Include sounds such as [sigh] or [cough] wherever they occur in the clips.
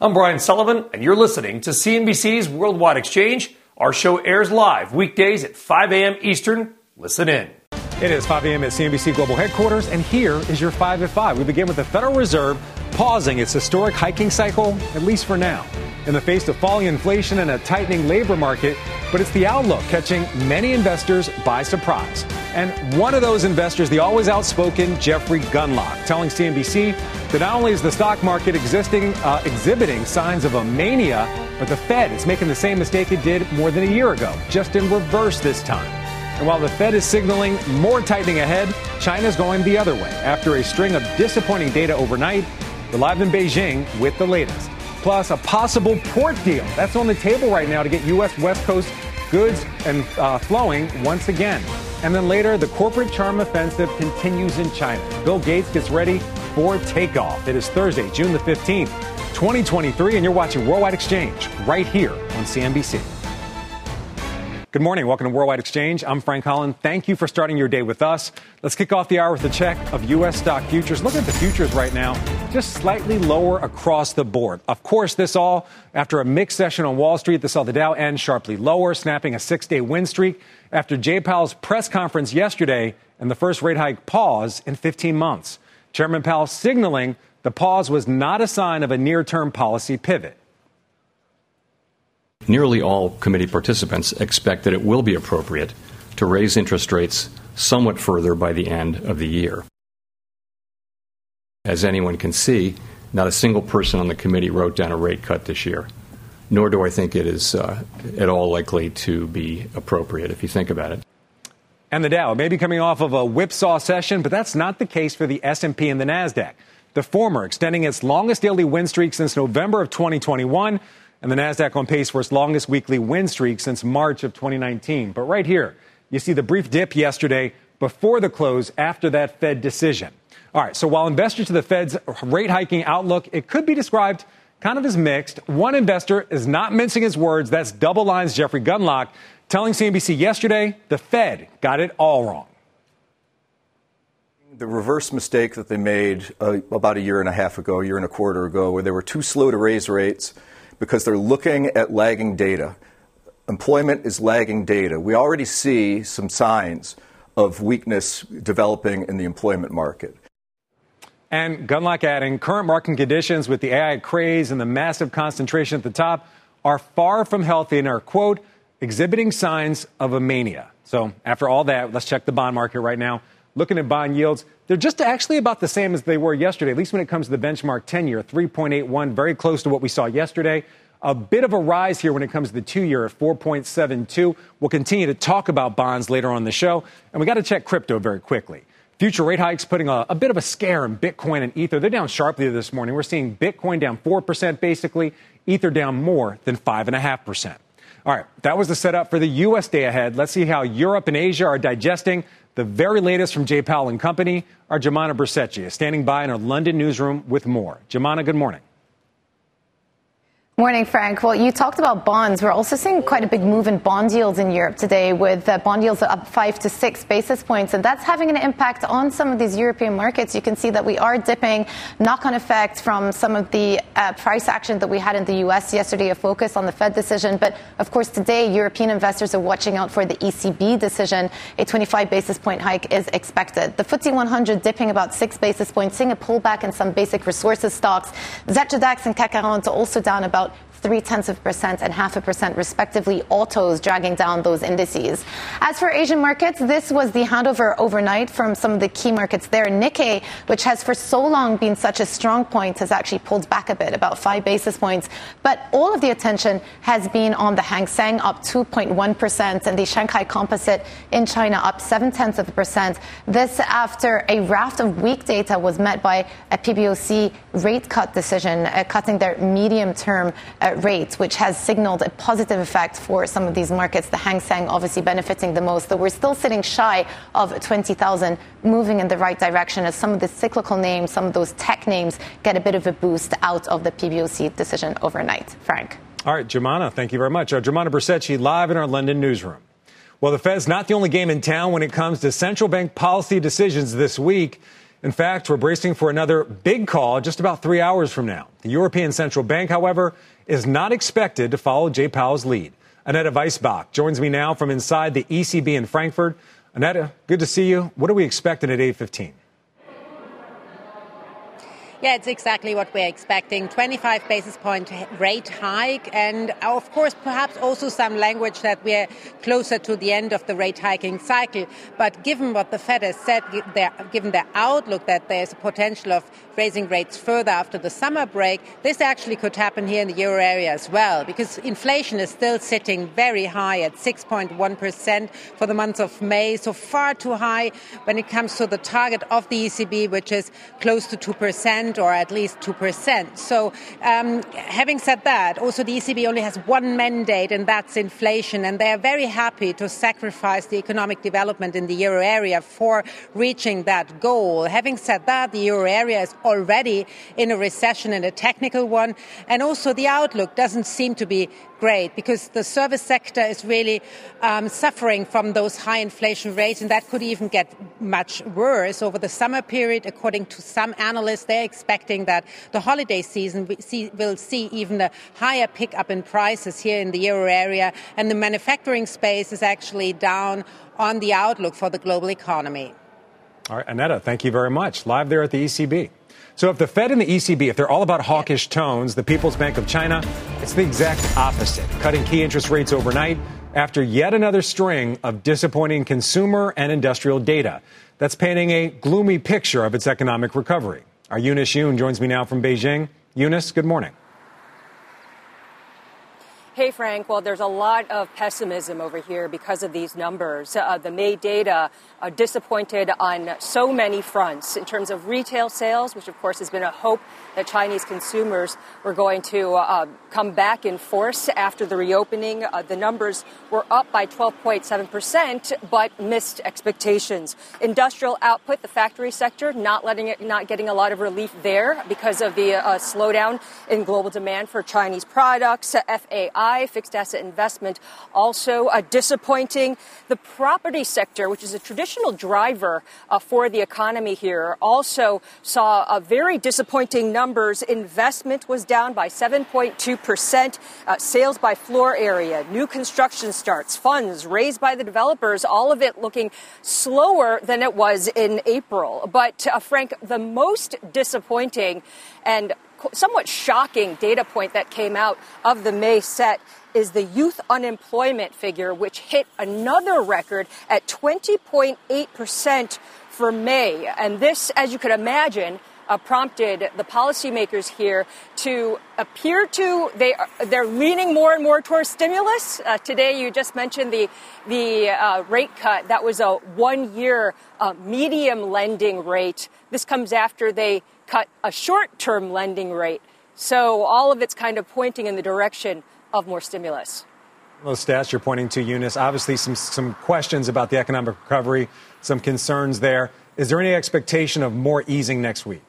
I'm Brian Sullivan, and you're listening to CNBC's Worldwide Exchange. Our show airs live weekdays at 5 a.m. Eastern. Listen in. It is 5 a.m. at CNBC Global Headquarters, and here is your 5 at 5. We begin with the Federal Reserve pausing its historic hiking cycle, at least for now, in the face of falling inflation and a tightening labor market. But it's the outlook catching many investors by surprise. And one of those investors, the always outspoken Jeffrey Gundlach, telling CNBC that not only is the stock market existing, uh, exhibiting signs of a mania, but the Fed is making the same mistake it did more than a year ago, just in reverse this time. And while the Fed is signaling more tightening ahead, China's going the other way after a string of disappointing data overnight. We're live in Beijing with the latest. Plus, a possible port deal. That's on the table right now to get U.S. West Coast goods and uh, flowing once again. And then later, the corporate charm offensive continues in China. Bill Gates gets ready for takeoff. It is Thursday, June the 15th, 2023, and you're watching Worldwide Exchange right here on CNBC. Good morning. Welcome to Worldwide Exchange. I'm Frank Holland. Thank you for starting your day with us. Let's kick off the hour with a check of U.S. stock futures. Look at the futures right now, just slightly lower across the board. Of course, this all after a mixed session on Wall Street that saw the Dow end sharply lower, snapping a six day win streak after Jay Powell's press conference yesterday and the first rate hike pause in 15 months. Chairman Powell signaling the pause was not a sign of a near term policy pivot. Nearly all committee participants expect that it will be appropriate to raise interest rates somewhat further by the end of the year. As anyone can see, not a single person on the committee wrote down a rate cut this year, nor do I think it is uh, at all likely to be appropriate if you think about it. And the Dow may be coming off of a whipsaw session, but that's not the case for the S&P and the Nasdaq. The former extending its longest daily win streak since November of 2021 and the NASDAQ on pace for its longest weekly win streak since March of 2019. But right here, you see the brief dip yesterday before the close after that Fed decision. All right, so while investors to the Fed's rate hiking outlook, it could be described kind of as mixed. One investor is not mincing his words. That's DoubleLine's Jeffrey Gundlach telling CNBC yesterday the Fed got it all wrong. The reverse mistake that they made uh, about a year and a half ago, a year and a quarter ago, where they were too slow to raise rates because they're looking at lagging data. Employment is lagging data. We already see some signs of weakness developing in the employment market. And Gundlach adding, current market conditions with the AI craze and the massive concentration at the top are far from healthy and are, quote, exhibiting signs of a mania. So after all that, let's check the bond market right now. Looking at bond yields, they're just actually about the same as they were yesterday, at least when it comes to the benchmark 10 year, 3.81, very close to what we saw yesterday. A bit of a rise here when it comes to the two year at 4.72. We'll continue to talk about bonds later on the show. And we got to check crypto very quickly. Future rate hikes putting a, a, bit of a scare in Bitcoin and Ether. They're down sharply this morning. We're seeing Bitcoin down 4% basically, Ether down more than 5.5%. All right, that was the setup for the U.S. day ahead. Let's see how Europe and Asia are digesting the very latest from Jay Powell and Company. Our Joumanna Bercetche is standing by in our London newsroom with more. Joumanna, good morning. Morning, Frank. Well, you talked about bonds. We're also seeing quite a big move in bond yields in Europe today, with uh, bond yields up five to six basis points, and that's having an impact on some of these European markets. You can see that we are dipping, knock-on effect from some of the uh, price action that we had in the U.S. yesterday, a focus on the Fed decision. But of course, today European investors are watching out for the ECB decision. A 25 basis point hike is expected. The FTSE 100 dipping about six basis points, seeing a pullback in some basic resources stocks. Xetra DAX and CAC 40 also down about three tenths of percent and half a percent respectively, autos dragging down those indices. As for Asian markets, this was the handover overnight from some of the key markets there. Nikkei, which has for so long been such a strong point, has actually pulled back a bit, about five basis points. But all of the attention has been on the Hang Seng up 2.1% and the Shanghai Composite in China up seven tenths of a percent. This after a raft of weak data was met by a PBOC rate cut decision, uh, cutting their medium term uh, rate, which has signaled a positive effect for some of these markets. The Hang Seng obviously benefiting the most, though we're still sitting shy of 20,000, moving in the right direction as some of the cyclical names, some of those tech names get a bit of a boost out of the PBOC decision overnight. Frank. All right, Joumanna, thank you very much. Uh, Joumanna Bercetche live in our London newsroom. Well, the Fed's not the only game in town when it comes to central bank policy decisions this week. In fact, we're bracing for another big call just about three hours from now. The European Central Bank, however, is not expected to follow Jay Powell's lead. Annette Weisbach joins me now from inside the ECB in Frankfurt. Annette, good to see you. What are we expecting at 8:15? Yeah, it's exactly what we're expecting. 25 basis point rate hike, and uh, of course, perhaps also some language that we're closer to the end of the rate hiking cycle. But given what the Fed has said, given their outlook that there's a potential of raising rates further after the summer break, this actually could happen here in the euro area as well, because inflation is still sitting very high at 6.1% for the month of May, so far too high when it comes to the target of the ECB, which is close to 2% or at least 2%. So, um, having said that, also the ECB only has one mandate, and that's inflation. And they are very happy to sacrifice the economic development in the euro area for reaching that goal. Having said that, the euro area is already in a recession and a technical one. And also, the outlook doesn't seem to be great because the service sector is really um, suffering from those high inflation rates, and that could even get much worse over the summer period. According to some analysts, they're expecting that the holiday season will see even a higher pickup in prices here in the euro area, and the manufacturing space is actually down on the outlook for the global economy. All right, Annette, thank you very much. Live there at the ECB. So if the Fed and the ECB, if they're all about hawkish tones, the People's Bank of China, it's the exact opposite, cutting key interest rates overnight after yet another string of disappointing consumer and industrial data. That's painting a gloomy picture of its economic recovery. Our Eunice Yoon joins me now from Beijing. Eunice, good morning. Hey, Frank. Well, there's a lot of pessimism over here because of these numbers. Uh, the May data are disappointed on so many fronts in terms of retail sales, which of course has been a hope that Chinese consumers were going to uh, come back in force after the reopening. Uh, the numbers were up by 12.7%, but missed expectations. Industrial output, the factory sector, not letting it, not getting a lot of relief there because of the uh, slowdown in global demand for Chinese products. FAI, fixed asset investment, also uh, disappointing. The property sector, which is a traditional driver uh, for the economy here, also saw a very disappointing numbers, investment was down by 7.2%, uh, sales by floor area, new construction starts, funds raised by the developers, all of it looking slower than it was in April. But, uh, Frank, the most disappointing and somewhat shocking data point that came out of the May set is the youth unemployment figure, which hit another record at 20.8% for May. And this, as you could imagine, uh, prompted the policymakers here to appear to they are, they're leaning more and more towards stimulus. Uh, today, you just mentioned the the uh, rate cut. That was a one year uh, medium lending rate. This comes after they cut a short term lending rate. So all of it's kind of pointing in the direction of more stimulus. Those stats you're pointing to, Eunice, obviously some, some questions about the economic recovery, some concerns there. Is there any expectation of more easing next week?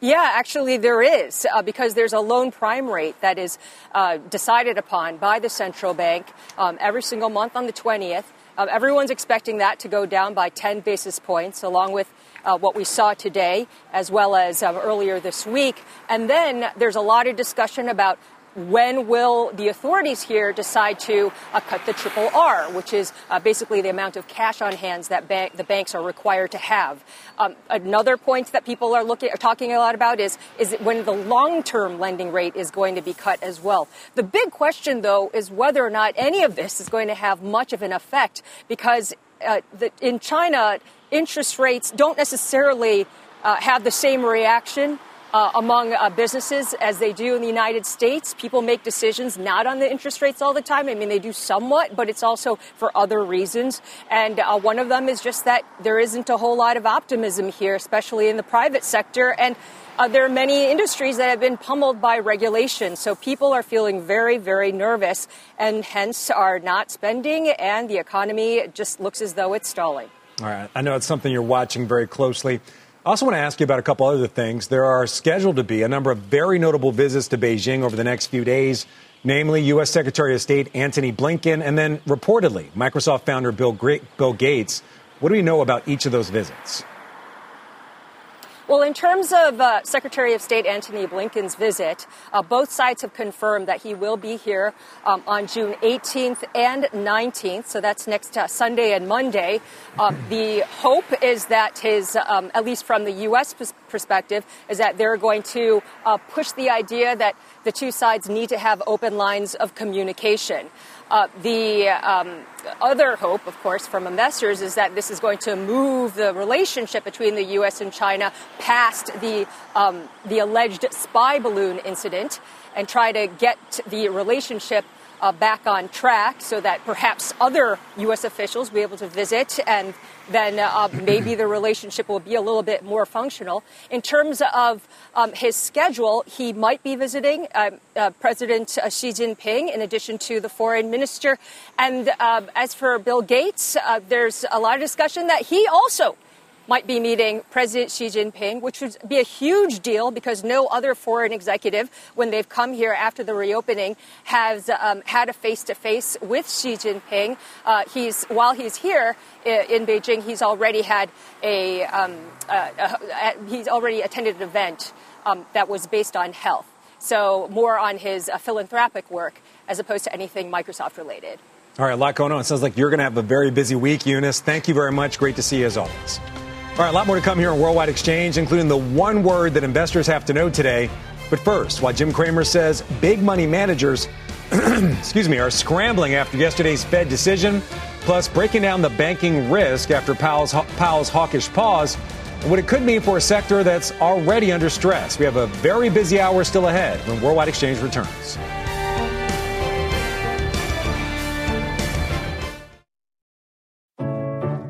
Yeah, actually, there is, uh, because there's a loan prime rate that is uh, decided upon by the central bank um, every single month on the 20th. Um, everyone's expecting that to go down by 10 basis points, along with uh, what we saw today, as well as um, earlier this week. And then there's a lot of discussion about when will the authorities here decide to uh, cut the triple R, which is uh, basically the amount of cash on hands that the banks are required to have? Um, another point that people are looking are talking a lot about is is when the long-term lending rate is going to be cut as well. The big question, though, is whether or not any of this is going to have much of an effect, because uh, the, in China, interest rates don't necessarily uh, have the same reaction uh, among uh, businesses as they do in the United States. People make decisions not on the interest rates all the time. I mean, they do somewhat, but it's also for other reasons. And uh, one of them is just that there isn't a whole lot of optimism here, especially in the private sector. And uh, there are many industries that have been pummeled by regulation. So people are feeling very, very nervous and hence are not spending, and the economy just looks as though it's stalling. All right. I know it's something you're watching very closely. I also want to ask you about a couple other things. There are scheduled to be a number of very notable visits to Beijing over the next few days, namely U.S. Secretary of State Antony Blinken and then reportedly Microsoft founder Bill, Bill Gates. What do we know about each of those visits? Well, in terms of uh, Secretary of State Antony Blinken's visit, uh, both sides have confirmed that he will be here um, on June 18th and 19th. So that's next uh, Sunday and Monday. Um, the hope is that his, um, at least from the U.S. perspective, is that they're going to uh, push the idea that the two sides need to have open lines of communication. Uh, the um, other hope, of course, from investors is that this is going to move the relationship between the U.S. and China past the um, the alleged spy balloon incident and try to get the relationship uh, back on track so that perhaps other U.S. officials will be able to visit and then uh, maybe the [clears throat] relationship will be a little bit more functional. In terms of um, his schedule, he might be visiting uh, uh President uh, Xi Jinping in addition to the foreign minister. And um, as for Bill Gates, uh, there's a lot of discussion that he also might be meeting President Xi Jinping, which would be a huge deal because no other foreign executive, when they've come here after the reopening, has um, had a face-to-face with Xi Jinping. Uh, he's while he's here in Beijing, he's already had a, um, uh, he's already attended an event um, that was based on health. So more on his uh, philanthropic work as opposed to anything Microsoft related. All right, a lot going on. It sounds like you're going to have a very busy week, Eunice. Thank you very much. Great to see you as always. All right, a lot more to come here on Worldwide Exchange, including the one word that investors have to know today. But first, why Jim Cramer says big money managers, [clears throat] excuse me, are scrambling after yesterday's Fed decision, plus breaking down the banking risk after Powell's, Powell's hawkish pause, and what it could mean for a sector that's already under stress. We have a very busy hour still ahead when Worldwide Exchange returns.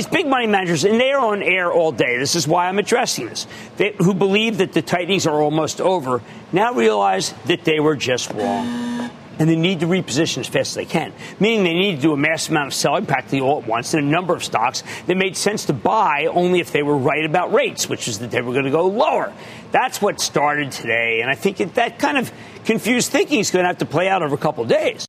These big money managers, and they are on air all day. This is why I'm addressing this. They, who believe that the tightenings are almost over now realize that they were just wrong. And they need to reposition as fast as they can, meaning they need to do a massive amount of selling practically all at once in a number of stocks that made sense to buy only if they were right about rates, which is that they were going to go lower. That's what started today. And I think that kind of confused thinking is going to have to play out over a couple days.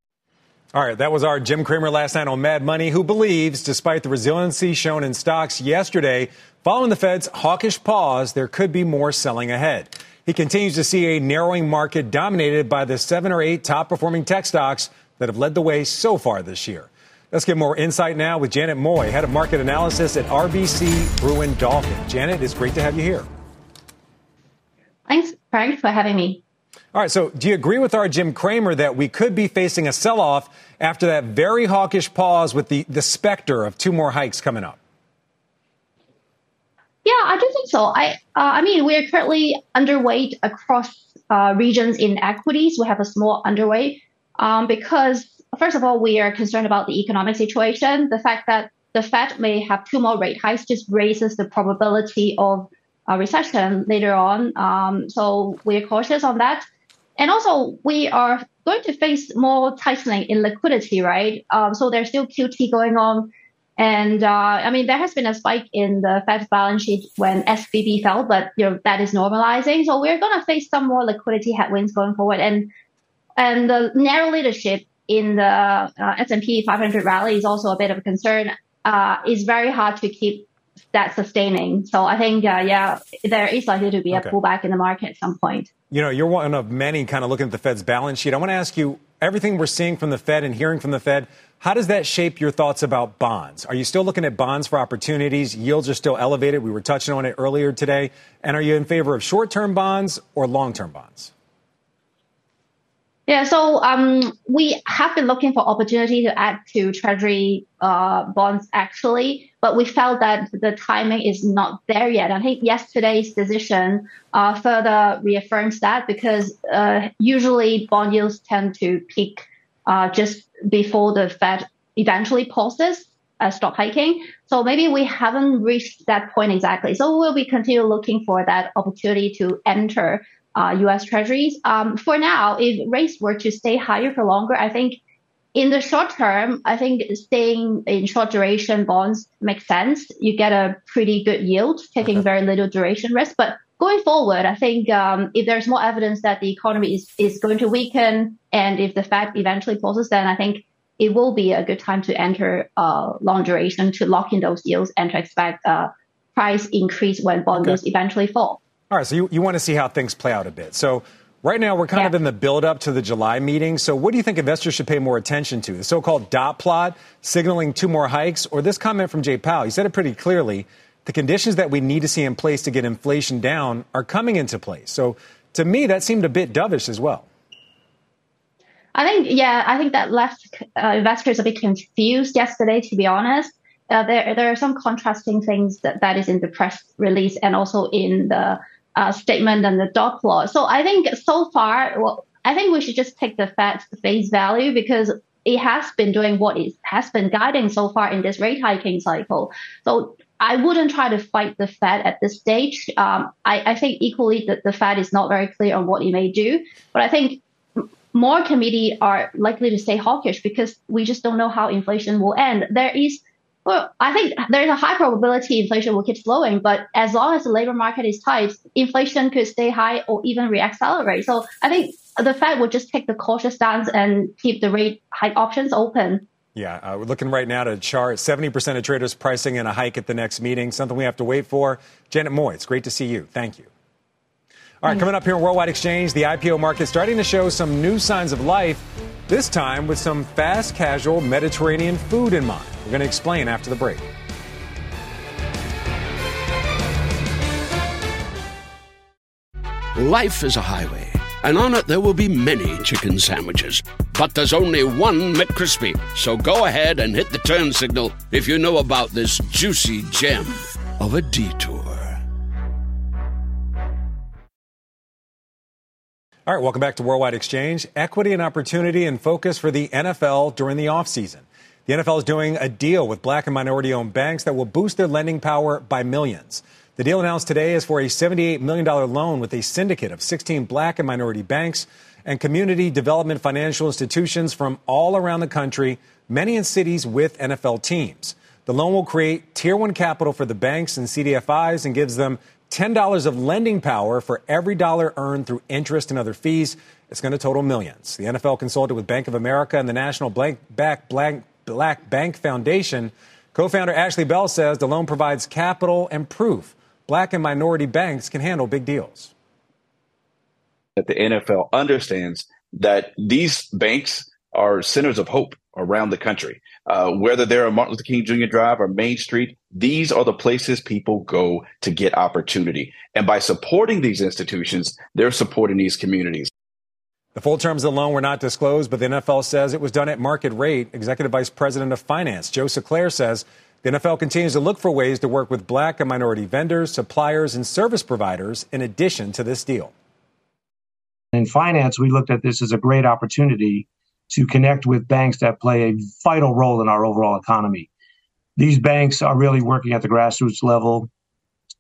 All right, that was our Jim Cramer last night on Mad Money, who believes, despite the resiliency shown in stocks yesterday, following the Fed's hawkish pause, there could be more selling ahead. He continues to see a narrowing market dominated by the seven or eight top performing tech stocks that have led the way so far this year. Let's get more insight now with Janet Mui, head of market analysis at RBC Brewin Dolphin. Janet, it's great to have you here. Thanks, Frank, for having me. All right. So, do you agree with our Jim Cramer that we could be facing a sell off after that very hawkish pause with the, the specter of two more hikes coming up? Yeah, I do think so. I uh, I mean, we are currently underweight across uh, regions in equities. We have a small underweight um, because, first of all, we are concerned about the economic situation. The fact that the Fed may have two more rate hikes just raises the probability of a recession later on. Um, so we're cautious on that. And also, we are going to face more tightening in liquidity, right? Um, so there's still QT going on. And uh, I mean, there has been a spike in the Fed's balance sheet when SVB fell, but you know that is normalizing. So we're going to face some more liquidity headwinds going forward. And and the narrow leadership in the uh, S&P 500 rally is also a bit of a concern. Uh, it's very hard to keep that sustaining. So I think, uh, yeah, there is likely to be okay. a pullback in the market at some point. You know, you're one of many kind of looking at the Fed's balance sheet. I want to ask you everything we're seeing from the Fed and hearing from the Fed. How does that shape your thoughts about bonds? Are you still looking at bonds for opportunities? Yields are still elevated. We were touching on it earlier today. And are you in favor of short term bonds or long term bonds? Yeah, so um, we have been looking for opportunity to add to Treasury uh, bonds actually, but we felt that the timing is not there yet. I think yesterday's decision uh, further reaffirms that because uh, usually bond yields tend to peak uh, just before the Fed eventually pauses uh, stop hiking. So maybe we haven't reached that point exactly. So we'll be continue looking for that opportunity to enter uh, U.S. Treasuries. Um, for now, if rates were to stay higher for longer, I think in the short term, I think staying in short duration bonds makes sense. You get a pretty good yield, taking okay. very little duration risk. But going forward, I think um, if there's more evidence that the economy is, is going to weaken, and if the Fed eventually pauses, then I think it will be a good time to enter uh, long duration to lock in those yields and to expect a price increase when bond yields eventually fall. All right, so you, you want to see how things play out a bit. So right now we're kind yeah. of in the build up to the July meeting. So what do you think investors should pay more attention to? The so-called dot plot signaling two more hikes or this comment from Jay Powell? He said it pretty clearly. The conditions that we need to see in place to get inflation down are coming into place. So to me, that seemed a bit dovish as well. I think, yeah, I think that left uh, investors a bit confused yesterday, to be honest. Uh, there, there are some contrasting things that, that is in the press release and also in the uh, statement and the dot plot. So I think so far, well, I think we should just take the Fed's face value because it has been doing what it has been guiding so far in this rate hiking cycle. So I wouldn't try to fight the Fed at this stage. Um, I, I, think equally that the Fed is not very clear on what it may do, but I think more committee are likely to stay hawkish because we just don't know how inflation will end. There is well, I think there's a high probability inflation will keep slowing, but as long as the labor market is tight, inflation could stay high or even reaccelerate. So I think the Fed will just take the cautious stance and keep the rate hike options open. Yeah, uh, we're looking right now to chart 70% of traders pricing in a hike at the next meeting, something we have to wait for. Janet Mui, it's great to see you. Thank you. All right, coming up here on Worldwide Exchange, the IPO market starting to show some new signs of life, this time with some fast casual Mediterranean food in mind. We're going to explain after the break. Life is a highway, and on it there will be many chicken sandwiches. But there's only one McCrispy. So go ahead and hit the turn signal if you know about this juicy gem of a detour. All right, welcome back to Worldwide Exchange. Equity and opportunity and focus for the NFL during the offseason. The NFL is doing a deal with black and minority owned banks that will boost their lending power by millions. The deal announced today is for a $78 million loan with a syndicate of 16 black and minority banks and community development financial institutions from all around the country, many in cities with NFL teams. The loan will create tier one capital for the banks and CDFIs and gives them $10 of lending power for every dollar earned through interest and other fees. It's going to total millions. The NFL consulted with Bank of America and the National Blank Back Blank Black Bank Foundation. Co founder Ashley Bell says the loan provides capital and proof black and minority banks can handle big deals. That the NFL understands that these banks are centers of hope around the country. Uh, whether they're on Martin Luther King Jr. Drive or Main Street, these are the places people go to get opportunity. And by supporting these institutions, they're supporting these communities. The full terms of the loan were not disclosed, but the NFL says it was done at market rate. Executive Vice President of Finance Joe Siclare says the NFL continues to look for ways to work with black and minority vendors, suppliers, and service providers in addition to this deal. In finance, we looked at this as a great opportunity to connect with banks that play a vital role in our overall economy. These banks are really working at the grassroots level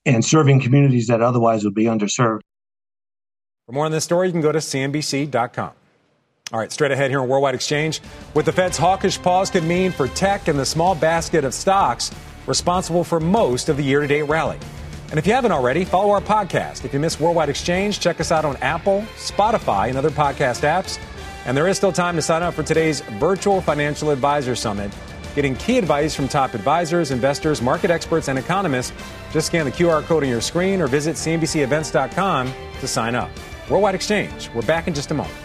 and serving communities that otherwise would be underserved. For more on this story, you can go to CNBC.com. All right, straight ahead here on Worldwide Exchange, what the Fed's hawkish pause could mean for tech and the small basket of stocks responsible for most of the year to date rally. And if you haven't already, follow our podcast. If you miss Worldwide Exchange, check us out on Apple, Spotify, and other podcast apps. And there is still time to sign up for today's virtual financial advisor summit, getting key advice from top advisors, investors, market experts, and economists. Just scan the QR code on your screen or visit CNBCevents.com to sign up. Worldwide Exchange. We're back in just a moment.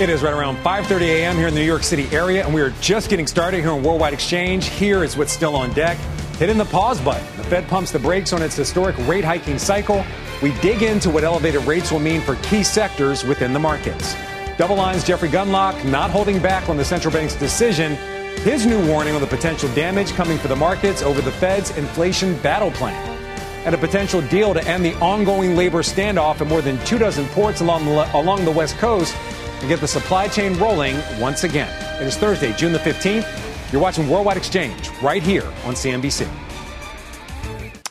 It is right around 5:30 a.m. here in the New York City area, and we are just getting started here on Worldwide Exchange. Here is what's still on deck. Hitting the pause button. The Fed pumps the brakes on its historic rate hiking cycle. We dig into what elevated rates will mean for key sectors within the markets. DoubleLine's Jeffrey Gundlach not holding back on the central bank's decision. His new warning on the potential damage coming for the markets over the Fed's inflation battle plan. And a potential deal to end the ongoing labor standoff at more than two dozen ports along the, along the West Coast and get the supply chain rolling once again. It is Thursday, June the 15th. You're watching Worldwide Exchange right here on CNBC.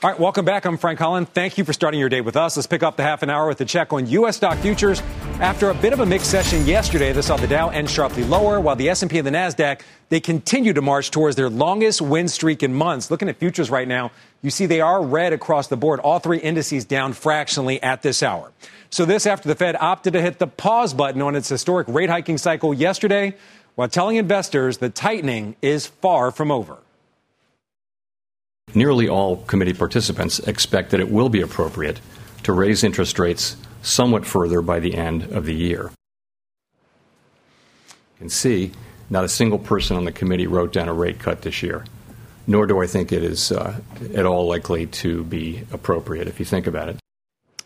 All right, welcome back. I'm Frank Holland. Thank you for starting your day with us. Let's pick up the half an hour with a check on U.S. stock futures. After a bit of a mixed session yesterday, this saw the Dow end sharply lower, while the S&P and the Nasdaq they continue to march towards their longest win streak in months. Looking at futures right now, you see they are red across the board. All three indices down fractionally at this hour. So this after the Fed opted to hit the pause button on its historic rate hiking cycle yesterday, while telling investors the tightening is far from over. Nearly all committee participants expect that it will be appropriate to raise interest rates somewhat further by the end of the year. You can see not a single person on the committee wrote down a rate cut this year, nor do I think it is uh, at all likely to be appropriate if you think about it.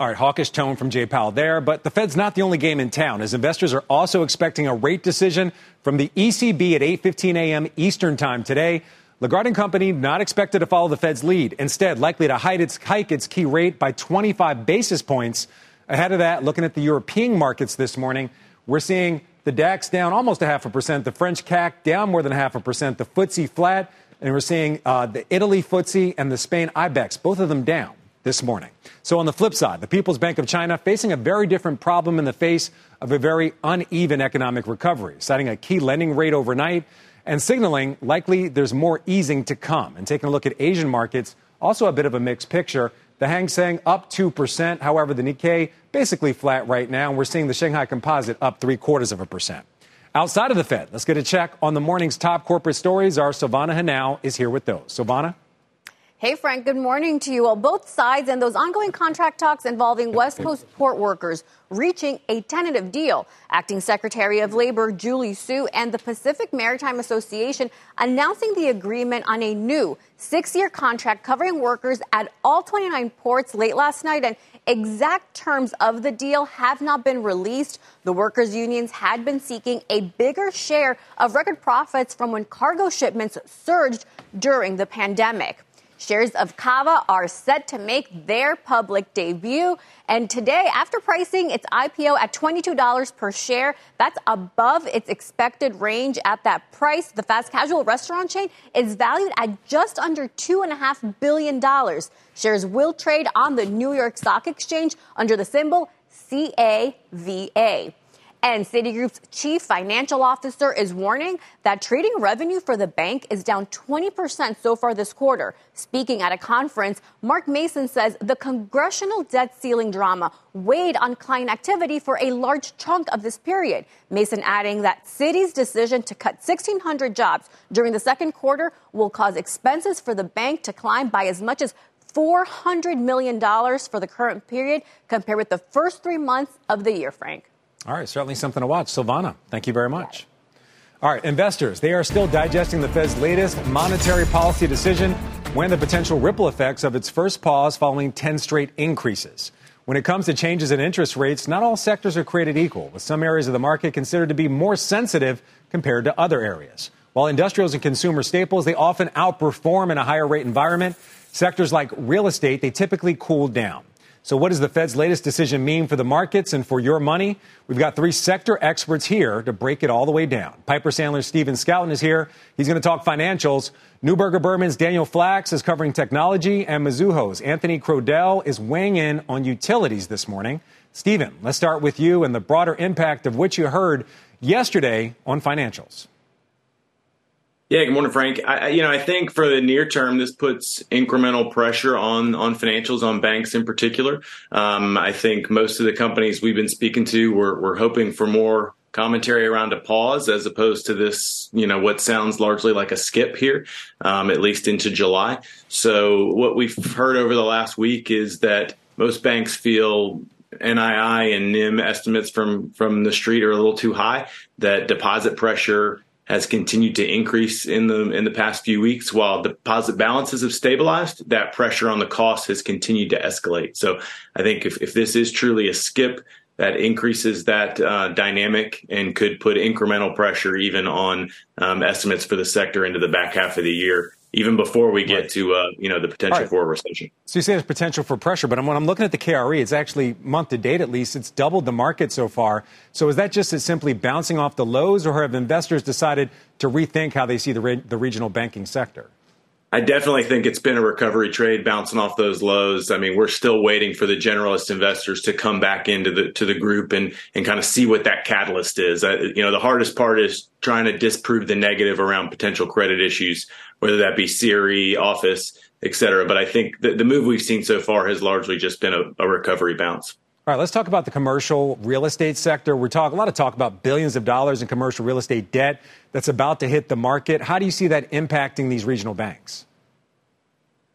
All right, hawkish tone from Jay Powell there, but the Fed's not the only game in town, as investors are also expecting a rate decision from the ECB at 8:15 a.m. Eastern Time today. Lagarde and Company not expected to follow the Fed's lead. Instead, likely to hike its, hike its key rate by 25 basis points. Ahead of that, looking at the European markets this morning, we're seeing the DAX down almost a half a percent, the French CAC down more than a half a percent, the FTSE flat, and we're seeing uh, the Italy FTSE and the Spain IBEX, both of them down this morning. So, on the flip side, the People's Bank of China facing a very different problem in the face of a very uneven economic recovery, citing a key lending rate overnight and signaling likely there's more easing to come. And taking a look at Asian markets, also a bit of a mixed picture. The Hang Seng up 2%. However, the Nikkei basically flat right now. And we're seeing the Shanghai Composite up three quarters of a percent. Outside of the Fed, let's get a check on the morning's top corporate stories. Our Silvana Henao is here with those. Silvana? Hey, Frank, good morning to you. Well, both sides and those ongoing contract talks involving West Coast port workers reaching a tentative deal. Acting Secretary of Labor Julie Su and the Pacific Maritime Association announcing the agreement on a new six year contract covering workers at all 29 ports late last night. And exact terms of the deal have not been released. The workers' unions had been seeking a bigger share of record profits from when cargo shipments surged during the pandemic. Shares of Cava are set to make their public debut. And today, after pricing its IPO at $22 per share, that's above its expected range at that price. The fast casual restaurant chain is valued at just under $2.5 billion. Shares will trade on the New York Stock Exchange under the symbol CAVA. And Citigroup's chief financial officer is warning that trading revenue for the bank is down 20% so far this quarter. Speaking at a conference, Mark Mason says the congressional debt ceiling drama weighed on client activity for a large chunk of this period. Mason adding that Citi's decision to cut 1,600 jobs during the second quarter will cause expenses for the bank to climb by as much as $400 million for the current period compared with the first three months of the year, Frank. All right, certainly something to watch. Silvana, thank you very much. All right, investors, they are still digesting the Fed's latest monetary policy decision when the potential ripple effects of its first pause following 10 straight increases. When it comes to changes in interest rates, not all sectors are created equal, with some areas of the market considered to be more sensitive compared to other areas. While industrials and consumer staples, they often outperform in a higher rate environment, sectors like real estate, they typically cool down. So, what does the Fed's latest decision mean for the markets and for your money? We've got three sector experts here to break it all the way down. Piper Sandler's Stephen Scouten is here. He's going to talk financials. Neuberger Berman's Daniel Flax is covering technology, and Mizuho's Anthony Crowdell is weighing in on utilities this morning. Stephen, let's start with you and the broader impact of what you heard yesterday on financials. Yeah, good morning, Frank. I, you know, I think for the near term, this puts incremental pressure on on financials, on banks in particular. Um, I think most of the companies we've been speaking to were, were hoping for more commentary around a pause as opposed to this, you know, what sounds largely like a skip here, um, at least into July. So what we've heard over the last week is that most banks feel NII and NIM estimates from from the street are a little too high. That deposit pressure has continued to increase in the in the past few weeks. While deposit balances have stabilized, that pressure on the cost has continued to escalate. So I think if, if this is truly a skip, that increases that uh, dynamic and could put incremental pressure even on um, estimates for the sector into the back half of the year even before we get right. to uh, you know the potential right. for a recession. So you say there's potential for pressure, but when I'm looking at the KRE, it's actually month to date at least, it's doubled the market so far. So is that just simply bouncing off the lows, or have investors decided to rethink how they see the, re- the regional banking sector? I definitely think it's been a recovery trade bouncing off those lows. I mean, we're still waiting for the generalist investors to come back into the to the group and and kind of see what that catalyst is. Uh, you know, the hardest part is trying to disprove the negative around potential credit issues, whether that be CRE, office, et cetera. But I think the, the move we've seen so far has largely just been a, a recovery bounce. All right, let's talk about the commercial real estate sector. We're talking a lot of talk about billions of dollars in commercial real estate debt that's about to hit the market. How do you see that impacting these regional banks?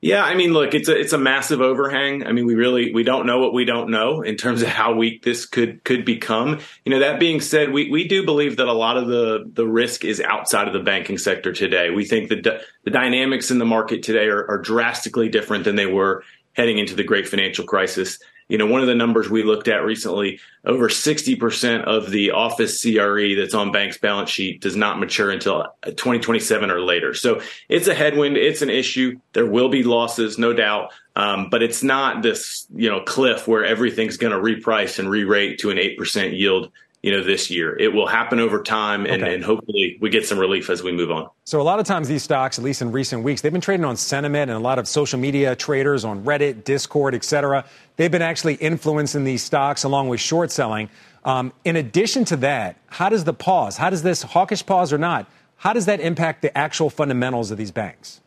Yeah, I mean, look, it's a it's a massive overhang. I mean, we really we don't know what we don't know in terms of how weak this could could become. You know, that being said, we we do believe that a lot of the the risk is outside of the banking sector today. We think that the dynamics in the market today are, are drastically different than they were heading into the great financial crisis. You know, one of the numbers we looked at recently, over 60% of the office CRE that's on banks' balance sheet does not mature until 2027 or later. So it's a headwind. It's an issue. There will be losses, no doubt. Um, but it's not this, you know, cliff where everything's going to reprice and re-rate to an 8% yield you know, this year. It will happen over time, and, okay. and, hopefully we get some relief as we move on. So a lot of times these stocks, at least in recent weeks, they've been trading on sentiment, and a lot of social media traders on Reddit, Discord, et cetera, they've been actually influencing these stocks along with short selling. Um, in addition to that, how does the pause, how does this hawkish pause or not, how does that impact the actual fundamentals of these banks?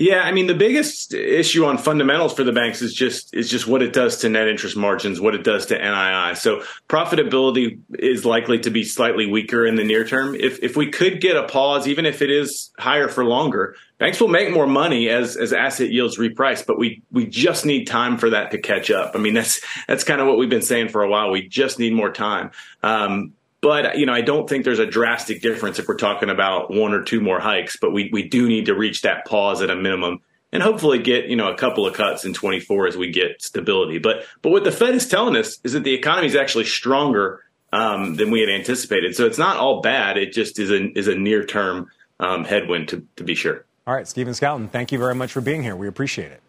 Yeah, I mean the biggest issue on fundamentals for the banks is just is just what it does to net interest margins, what it does to NII. So profitability is likely to be slightly weaker in the near term. If if we could get a pause, even if it is higher for longer, banks will make more money as as asset yields reprice. But we we just need time for that to catch up. I mean that's that's kind of what we've been saying for a while. We just need more time. Um, but you know, I don't think there's a drastic difference if we're talking about one or two more hikes. But we we do need to reach that pause at a minimum, and hopefully get you know a couple of cuts in 24 as we get stability. But but what the Fed is telling us is that the economy is actually stronger um, than we had anticipated. So it's not all bad. It just is a is a near term um, headwind to to be sure. All right, Stephen Scouten, thank you very much for being here. We appreciate it.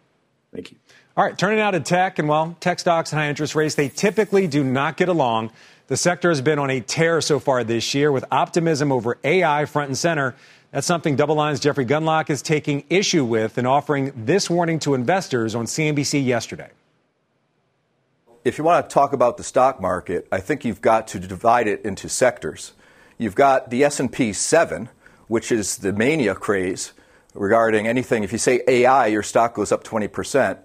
Thank you. All right, turning now to tech, and well, tech stocks and high interest rates, they typically do not get along. The sector has been on a tear so far this year with optimism over AI front and center. That's something DoubleLine's Jeffrey Gundlach is taking issue with and offering this warning to investors on CNBC yesterday. If you want to talk about the stock market, I think you've got to divide it into sectors. You've got the S&P 7, which is the mania craze regarding anything. If you say AI, your stock goes up 20%.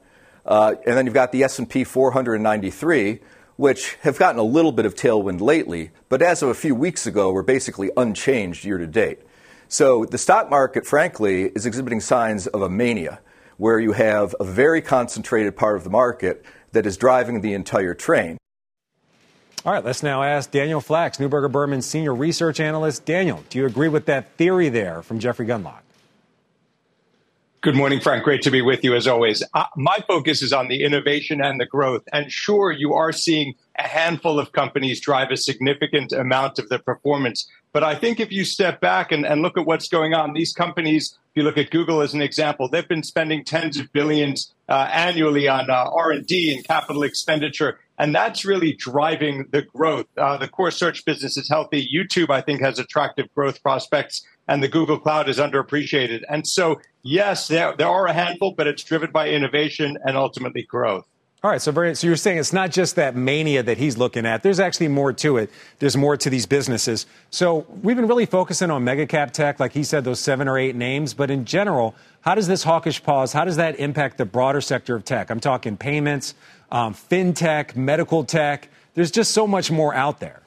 Uh, and then you've got the S&P 493, which have gotten a little bit of tailwind lately, but as of a few weeks ago, were basically unchanged year to date. So the stock market, frankly, is exhibiting signs of a mania, where you have a very concentrated part of the market that is driving the entire train. All right, let's now ask Daniel Flax, Neuberger Berman's senior research analyst. Daniel, do you agree with that theory there from Jeffrey Gundlach? Good morning, Frank. Great to be with you as always. Uh, my focus is on the innovation and the growth. And sure, you are seeing a handful of companies drive a significant amount of the performance. But I think if you step back and, and look at what's going on, these companies, if you look at Google as an example, they've been spending tens of billions uh, annually on uh, R&D and capital expenditure. And that's really driving the growth. Uh, the core search business is healthy. YouTube, I think, has attractive growth prospects, and the Google Cloud is underappreciated. And so, yes, there, there are a handful, but it's driven by innovation and ultimately growth. All right, so very, so you're saying it's not just that mania that he's looking at. There's actually more to it. There's more to these businesses. So we've been really focusing on mega cap tech, like he said, those seven or eight names. But in general, how does this hawkish pause? How does that impact the broader sector of tech? I'm talking payments, um, fintech, medical tech. There's just so much more out there.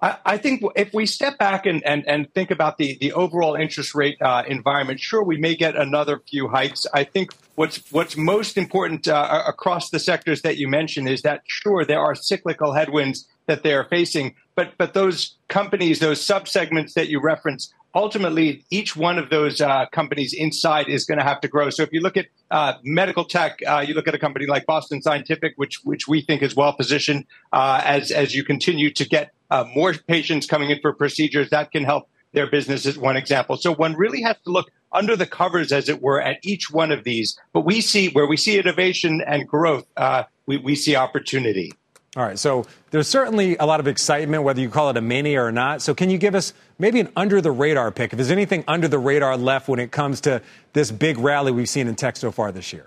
I, think if we step back and, and, and think about the, the overall interest rate uh, environment, sure, we may get another few hikes. I think what's what's most important uh, across the sectors that you mentioned is that sure there are cyclical headwinds that they are facing, but but those companies, those subsegments that you reference, ultimately each one of those uh, companies inside is going to have to grow. So if you look at uh, medical tech, uh, you look at a company like Boston Scientific, which which we think is well positioned uh, as as you continue to get uh, more patients coming in for procedures that can help their business is one example. So one really has to look under the covers, as it were, at each one of these. But we see where we see innovation and growth, uh, we, we see opportunity. All right. So there's certainly a lot of excitement, whether you call it a mania or not. So can you give us maybe an under the radar pick? If there's anything under the radar left when it comes to this big rally we've seen in tech so far this year?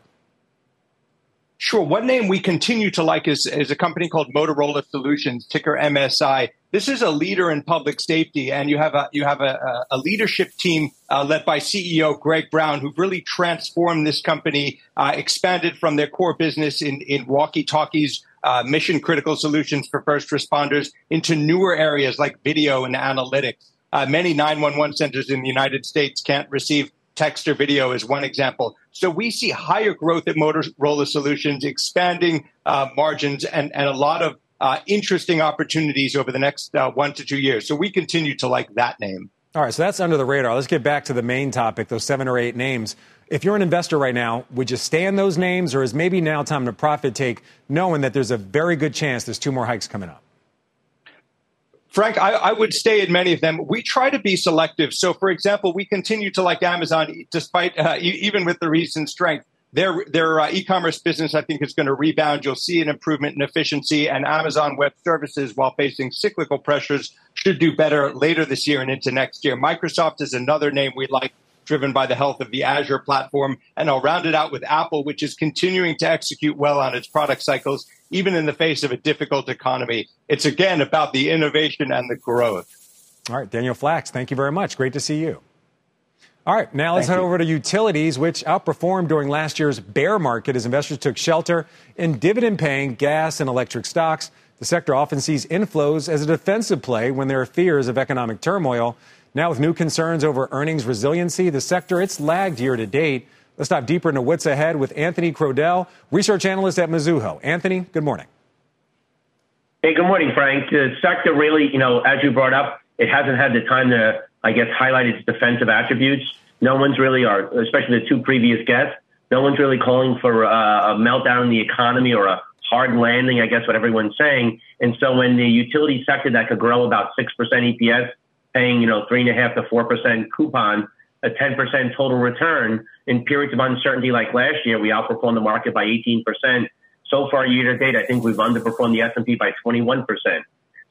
Sure. One name we continue to like is, is a company called Motorola Solutions, ticker MSI. This is a leader in public safety, and you have a you have a, a leadership team uh, led by CEO Greg Brown, who've really transformed this company, uh, expanded from their core business in in walkie talkies, uh, mission critical solutions for first responders, into newer areas like video and analytics. Uh, many 911 centers in the United States can't receive text or video is one example. So we see higher growth at Motorola Solutions, expanding uh, margins, and, and a lot of uh, interesting opportunities over the next uh, one to two years. So we continue to like that name. All right, so that's under the radar. Let's get back to the main topic, those seven or eight names. If you're an investor right now, would you stay in those names, or is maybe now time to profit take, knowing that there's a very good chance there's two more hikes coming up? Frank, I, I, would stay in many of them. We try to be selective. So, for example, we continue to like Amazon despite uh, e- even with the recent strength. Their their uh, e-commerce business, I think, is going to rebound. You'll see an improvement in efficiency, and Amazon Web Services, while facing cyclical pressures, should do better later this year and into next year. Microsoft is another name we like driven by the health of the Azure platform. And I'll round it out with Apple, which is continuing to execute well on its product cycles, even in the face of a difficult economy. It's again about the innovation and the growth. All right, Daniel Flax, thank you very much. Great to see you. All right, now let's Thank head you. over to utilities, which outperformed during last year's bear market as investors took shelter in dividend paying gas and electric stocks. The sector often sees inflows as a defensive play when there are fears of economic turmoil. Now, with new concerns over earnings resiliency, the sector it's lagged year to date. Let's dive deeper into what's ahead with Anthony Crowdell, research analyst at Mizuho. Anthony, good morning. Hey, good morning, Frank. The sector really, you know, as you brought up, it hasn't had the time to, I guess, highlight its defensive attributes. No one's really, or especially the two previous guests, no one's really calling for a meltdown in the economy or a hard landing, I guess, what everyone's saying. And so when the utility sector that could grow about 6% EPS paying, you know, three and a half to four percent coupon, a 10% total return in periods of uncertainty like last year, we outperformed the market by 18%. So far year to date, I think we've underperformed the S&P by 21%.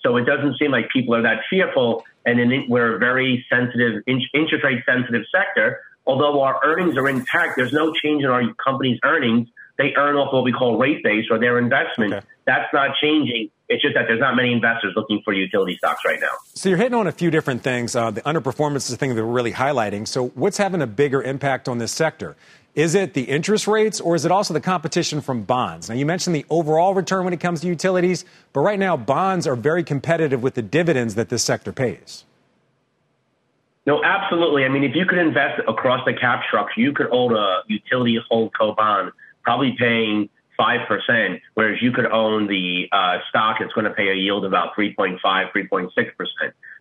So it doesn't seem like people are that fearful. And then we're a very sensitive, interest rate sensitive sector. Although our earnings are intact, there's no change in our company's earnings. They earn off what we call rate base or their investment. Okay. That's not changing. It's just that there's not many investors looking for utility stocks right now. So you're hitting on a few different things. Uh, the underperformance is the thing that we're really highlighting. So what's having a bigger impact on this sector? Is it the interest rates or is it also the competition from bonds? Now, you mentioned the overall return when it comes to utilities, but right now, bonds are very competitive with the dividends that this sector pays. No, absolutely. I mean, if you could invest across the cap structure, you could own a utility hold co bond, probably paying 5%, whereas you could own the uh, stock, it's going to pay a yield of about 3.5, 3.6%.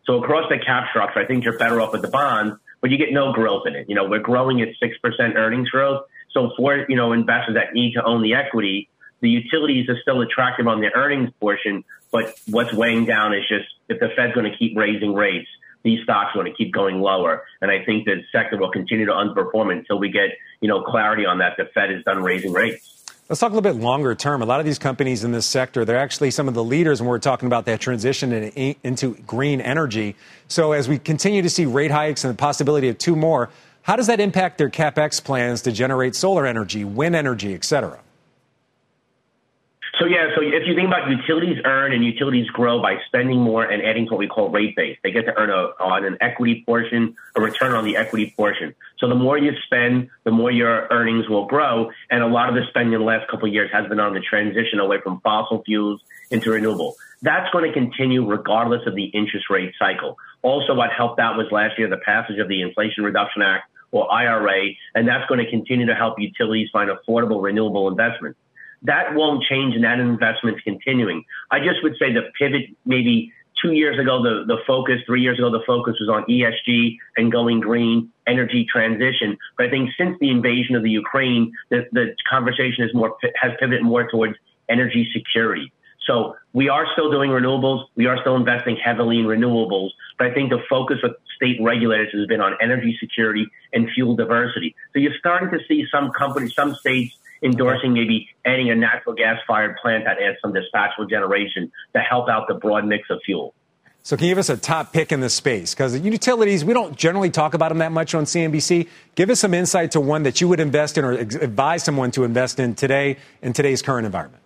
So across the cap structure, I think you're better off with the bonds, but you get no growth in it. You know, we're growing at 6% earnings growth. So for, you know, investors that need to own the equity, the utilities are still attractive on the earnings portion, but what's weighing down is just if the Fed's going to keep raising rates, these stocks are going to keep going lower. And I think the sector will continue to underperform until we get, you know, clarity on that. The Fed is done raising rates. Let's talk a little bit longer term. A lot of these companies in this sector, they're actually some of the leaders when we're talking about that transition into green energy. So as we continue to see rate hikes and the possibility of two more, how does that impact their capex plans to generate solar energy, wind energy, et cetera? So yeah, so if you think about utilities earn and utilities grow by spending more and adding to what we call rate base, they get to earn a, on an equity portion, a return on the equity portion. So the more you spend, the more your earnings will grow. And a lot of the spending in the last couple of years has been on the transition away from fossil fuels into renewable. That's going to continue regardless of the interest rate cycle. Also, what helped out was last year the passage of the Inflation Reduction Act or IRA, and that's going to continue to help utilities find affordable renewable investments that won't change and that investment's continuing. I just would say the pivot maybe two years ago, the, the focus, three years ago, the focus was on ESG and going green, energy transition. But I think since the invasion of the Ukraine, the, the conversation is more, has pivoted more towards energy security. So we are still doing renewables. We are still investing heavily in renewables. But I think the focus of state regulators has been on energy security and fuel diversity. So you're starting to see some companies, some states endorsing maybe adding a natural gas fired plant that adds some dispatchable generation to help out the broad mix of fuel. So, can you give us a top pick in this space? Because utilities, we don't generally talk about them that much on CNBC. Give us some insight to one that you would invest in or advise someone to invest in today in today's current environment.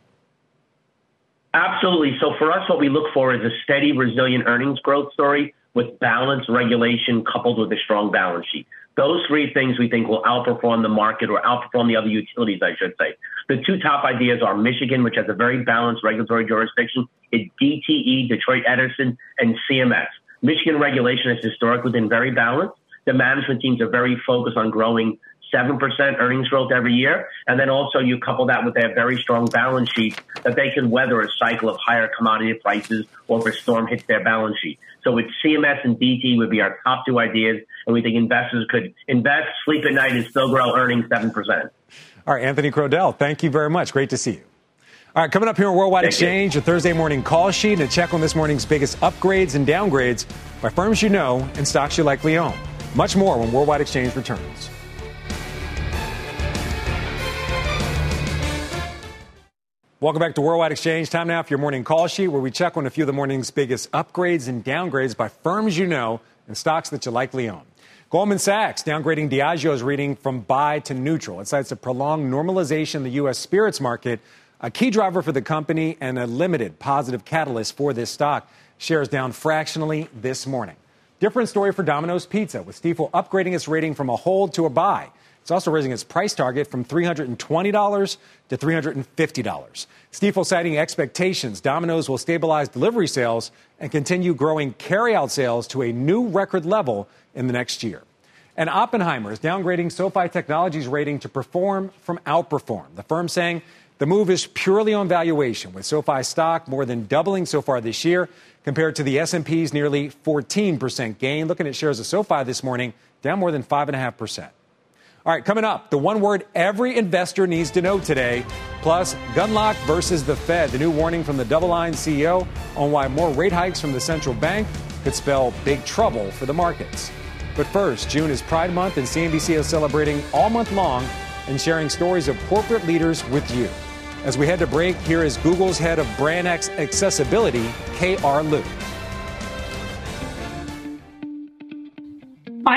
Absolutely. So, for us, what we look for is a steady, resilient earnings growth story with balanced regulation coupled with a strong balance sheet. Those three things we think will outperform the market or outperform the other utilities, I should say. The two top ideas are Michigan, which has a very balanced regulatory jurisdiction. It's DTE, Detroit Edison, and CMS. Michigan regulation has historically been very balanced. The management teams are very focused on growing 7% earnings growth every year. And then also you couple that with their very strong balance sheet that they can weather a cycle of higher commodity prices or if a storm hits their balance sheet. So with CMS and DT would be our top two ideas. And we think investors could invest, sleep at night, and still grow earnings 7%. All right, Anthony Crowdell, thank you very much. Great to see you. All right, coming up here on Worldwide Thank Exchange, you. a Thursday morning call sheet and a check on this morning's biggest upgrades and downgrades by firms you know and stocks you likely own. Much more when Worldwide Exchange returns. Welcome back to Worldwide Exchange. Time now for your morning call sheet, where we check on a few of the morning's biggest upgrades and downgrades by firms you know and stocks that you likely own. Goldman Sachs downgrading Diageo's reading from buy to neutral. It cites a prolonged normalization in the U.S. spirits market, a key driver for the company and a limited positive catalyst for this stock. Shares down fractionally this morning. Different story for Domino's Pizza, with Stifel upgrading its rating from a hold to a buy. It's also raising its price target from $320 to $350. Stifel citing expectations Domino's will stabilize delivery sales and continue growing carryout sales to a new record level in the next year. And Oppenheimer is downgrading SoFi Technologies rating to perform from outperform. The firm saying the move is purely on valuation, with SoFi stock more than doubling so far this year compared to the S&P's nearly 14% gain. Looking at shares of SoFi this morning, down more than 5.5%. All right, coming up, the one word every investor needs to know today, plus Gundlach versus the Fed, the new warning from the DoubleLine CEO on why more rate hikes from the central bank could spell big trouble for the markets. But first, June is Pride Month, and CNBC is celebrating all month long and sharing stories of corporate leaders with you. As we head to break, here is Google's head of brand accessibility, KR Liu.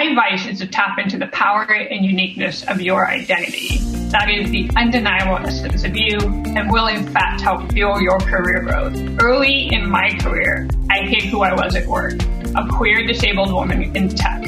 My advice is to tap into the power and uniqueness of your identity. That is the undeniable essence of you and will in fact help fuel your career growth. Early in my career, I hid who I was at work, a queer disabled woman in tech.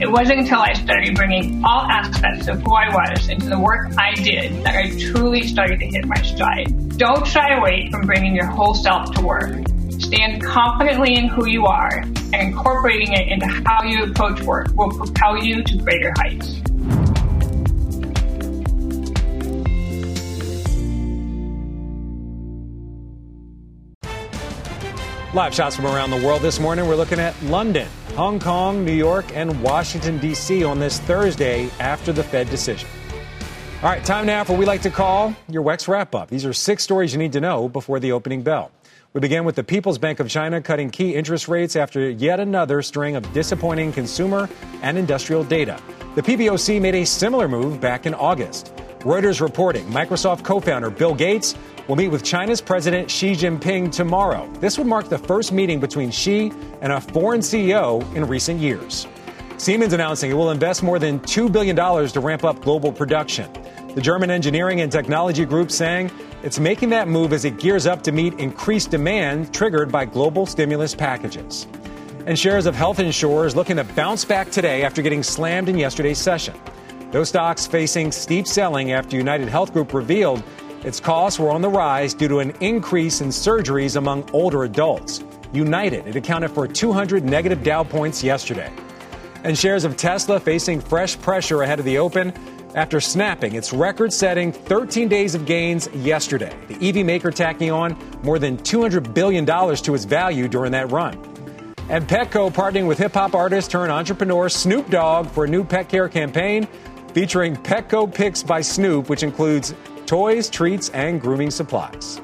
It wasn't until I started bringing all aspects of who I was into the work I did that I truly started to hit my stride. Don't shy away from bringing your whole self to work. Stand confidently in who you are, and incorporating it into how you approach work will propel you to greater heights. Live shots from around the world this morning. We're looking at London, Hong Kong, New York, and Washington, D.C. on this Thursday after the Fed decision. All right, time now for what we like to call your WEX wrap up. These are six stories you need to know before the opening bell. We begin with the People's Bank of China cutting key interest rates after yet another string of disappointing consumer and industrial data. The PBOC made a similar move back in August. Reuters reporting Microsoft co founder Bill Gates will meet with China's President Xi Jinping tomorrow. This would mark the first meeting between Xi and a foreign CEO in recent years. Siemens announcing it will invest more than $2 billion to ramp up global production. The German engineering and technology group saying it's making that move as it gears up to meet increased demand triggered by global stimulus packages. And shares of health insurers looking to bounce back today after getting slammed in yesterday's session. Those stocks facing steep selling after United Health Group revealed its costs were on the rise due to an increase in surgeries among older adults. United, it accounted for 200 negative Dow points yesterday. And shares of Tesla facing fresh pressure ahead of the open after snapping its record setting 13 days of gains yesterday. The EV maker tacking on more than $200 billion to its value during that run. And Petco partnering with hip hop artist turned entrepreneur Snoop Dogg for a new pet care campaign featuring Petco Picks by Snoop, which includes toys, treats, and grooming supplies.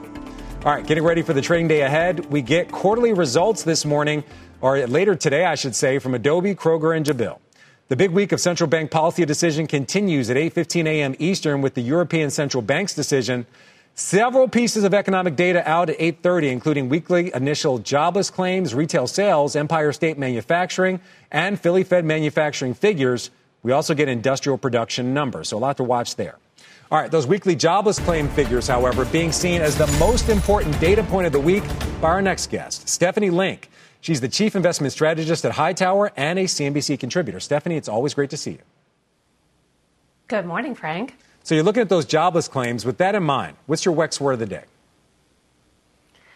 All right, getting ready for the trading day ahead. We get quarterly results this morning, or later today, I should say, from Adobe, Kroger, and Jabil. The big week of central bank policy decision continues at 8:15 a.m. Eastern with the European Central Bank's decision. Several pieces of economic data out at 8:30 including weekly initial jobless claims, retail sales, Empire State manufacturing, and Philly Fed manufacturing figures. We also get industrial production numbers, so a lot to watch there. All right, those weekly jobless claim figures, however, being seen as the most important data point of the week by our next guest, Stephanie Link. She's the chief investment strategist at Hightower and a CNBC contributor. Stephanie, it's always great to see you. Good morning, Frank. So you're looking at those jobless claims. With that in mind, what's your WEX word of the day?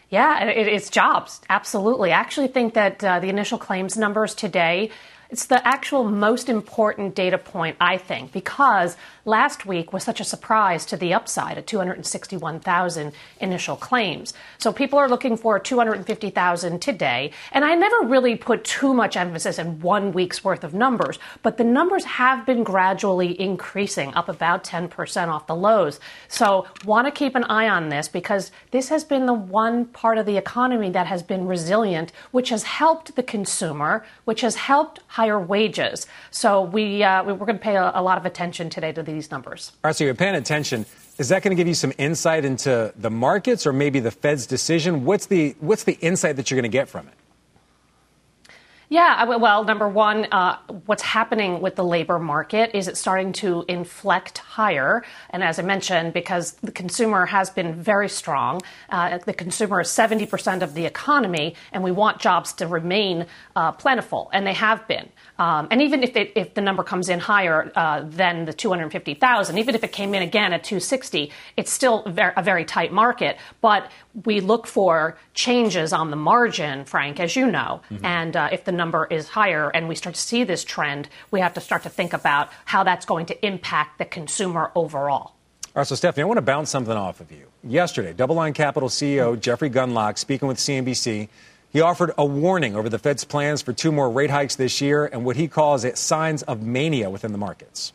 Yeah, it, it's jobs. Absolutely. I actually think that uh, the initial claims numbers today it's the actual most important data point, I think, because last week was such a surprise to the upside at 261,000 initial claims. So people are looking for 250,000 today. And I never really put too much emphasis in one week's worth of numbers, but the numbers have been gradually increasing, up about 10% off the lows. So want to keep an eye on this because this has been the one part of the economy that has been resilient, which has helped the consumer, which has helped higher wages. So we, uh, we're going to pay a, a lot of attention today to these numbers. All right, so you're paying attention. Is that going to give you some insight into the markets or maybe the Fed's decision? What's the, what's the insight that you're going to get from it? Yeah, well, number one, uh, what's happening with the labor market is it's starting to inflect higher. And as I mentioned, because the consumer has been very strong, uh, the consumer is 70% of the economy, and we want jobs to remain uh, plentiful, and they have been. Um, and even if, it, if the number comes in higher uh, than the 250,000, even if it came in again at 260, it's still a very tight market. But we look for changes on the margin, Frank, as you know. Mm-hmm. And uh, if the number is higher and we start to see this trend, we have to start to think about how that's going to impact the consumer overall. All right, so Stephanie, I want to bounce something off of you. Yesterday, DoubleLine Capital CEO Jeffrey Gundlach speaking with CNBC he offered a warning over the Fed's plans for two more rate hikes this year and what he calls it signs of mania within the markets.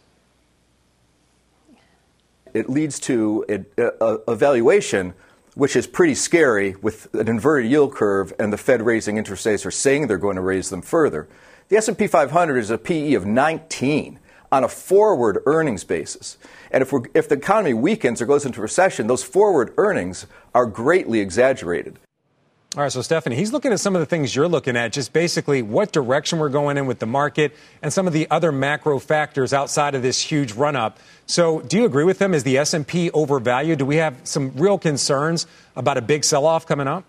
It leads to a, a, a valuation which is pretty scary with an inverted yield curve and the Fed raising interest rates or saying they're going to raise them further. The S&P 500 is a PE of 19 on a forward earnings basis. And if, if the economy weakens or goes into recession, those forward earnings are greatly exaggerated. All right, so Stephanie, he's looking at some of the things you're looking at, just basically what direction we're going in with the market and some of the other macro factors outside of this huge run up. So, do you agree with him? Is the S&P overvalued? Do we have some real concerns about a big sell-off coming up?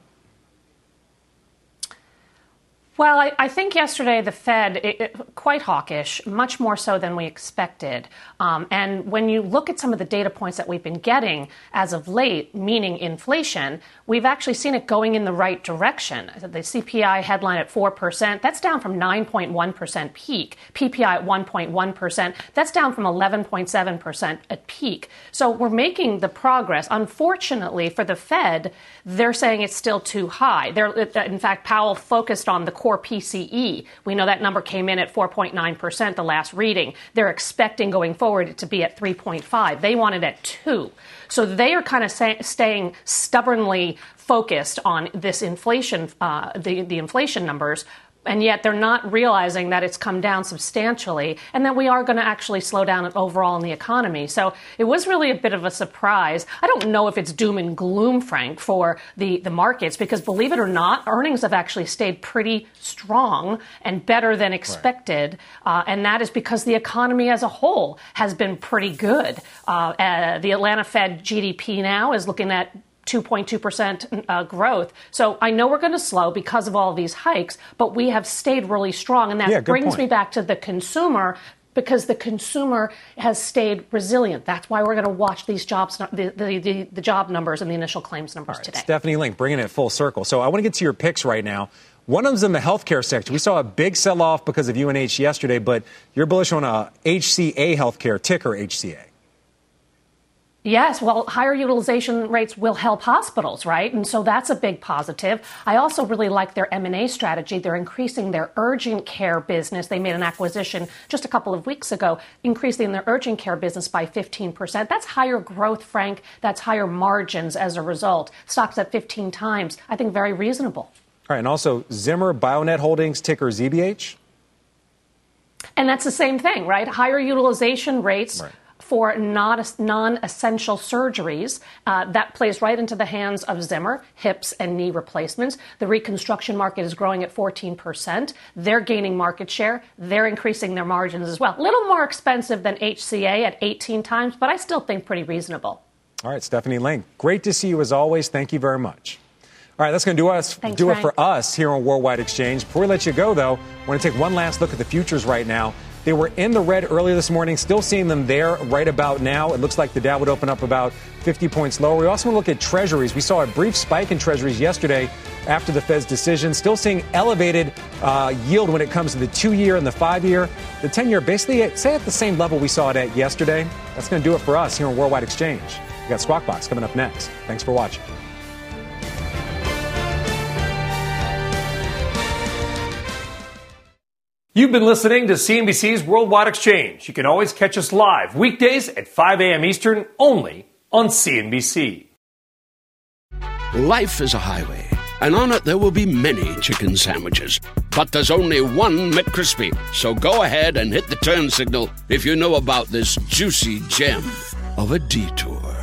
Well, I, I, think yesterday the Fed, it, it, quite hawkish, much more so than we expected. Um, and when you look at some of the data points that we've been getting as of late, meaning inflation, we've actually seen it going in the right direction. The CPI headline at 4%, that's down from 9.1% peak. PPI at 1.1%, that's down from 11.7% at peak. So we're making the progress. Unfortunately for the Fed, they're saying it's still too high. They're, in fact, Powell focused on the core PCE. We know that number came in at 4.9% the last reading. They're expecting going forward it to be at 3.5. They want it at 2. So they are kind of say, staying stubbornly focused on this inflation, uh, the, the inflation numbers, and yet they're not realizing that it's come down substantially and that we are going to actually slow down overall in the economy. So it was really a bit of a surprise. I don't know if it's doom and gloom, Frank, for the, the markets because believe it or not, earnings have actually stayed pretty strong and better than expected. Right. Uh, and that is because the economy as a whole has been pretty good. Uh, uh, the Atlanta Fed GDP now is looking at 2.2% uh, growth. So I know we're going to slow because of all of these hikes, but we have stayed really strong. And that yeah, brings point. me back to the consumer because the consumer has stayed resilient. That's why we're going to watch these jobs, the, the, the, the job numbers and the initial claims numbers right, today. Stephanie Link, bringing it full circle. So I want to get to your picks right now. One of them's in the healthcare sector. We saw a big sell off because of UNH yesterday, but you're bullish on a HCA healthcare, ticker HCA. Yes, well, higher utilization rates will help hospitals, right? And so that's a big positive. I also really like their M&A strategy. They're increasing their urgent care business. They made an acquisition just a couple of weeks ago, increasing their urgent care business by 15%. That's higher growth, Frank. That's higher margins as a result. Stocks at 15 times. I think very reasonable. All right, and also Zimmer Biomet Holdings, ticker ZBH. And that's the same thing, right? Higher utilization rates. Right for non essential surgeries. Uh, that plays right into the hands of Zimmer, hips and knee replacements. The reconstruction market is growing at 14%. They're gaining market share. They're increasing their margins as well. A little more expensive than HCA at 18 times, but I still think pretty reasonable. All right, Stephanie Link, great to see you as always. Thank you very much. All right, that's going to do us Thanks, do it for us here on Worldwide Exchange. Before we let you go, though, I want to take one last look at the futures right now. They were in the red earlier this morning, still seeing them there right about now. It looks like the Dow would open up about 50 points lower. We also want to look at treasuries. We saw a brief spike in treasuries yesterday after the Fed's decision, still seeing elevated uh, yield when it comes to the two year and the five year. The 10 year basically, at, say, at the same level we saw it at yesterday. That's going to do it for us here on Worldwide Exchange. We got Squawk Box coming up next. Thanks for watching. You've been listening to CNBC's Worldwide Exchange. You can always catch us live weekdays at 5 a.m. Eastern only on CNBC. Life is a highway, and on it there will be many chicken sandwiches. But there's only one McCrispy. So go ahead and hit the turn signal if you know about this juicy gem of a detour.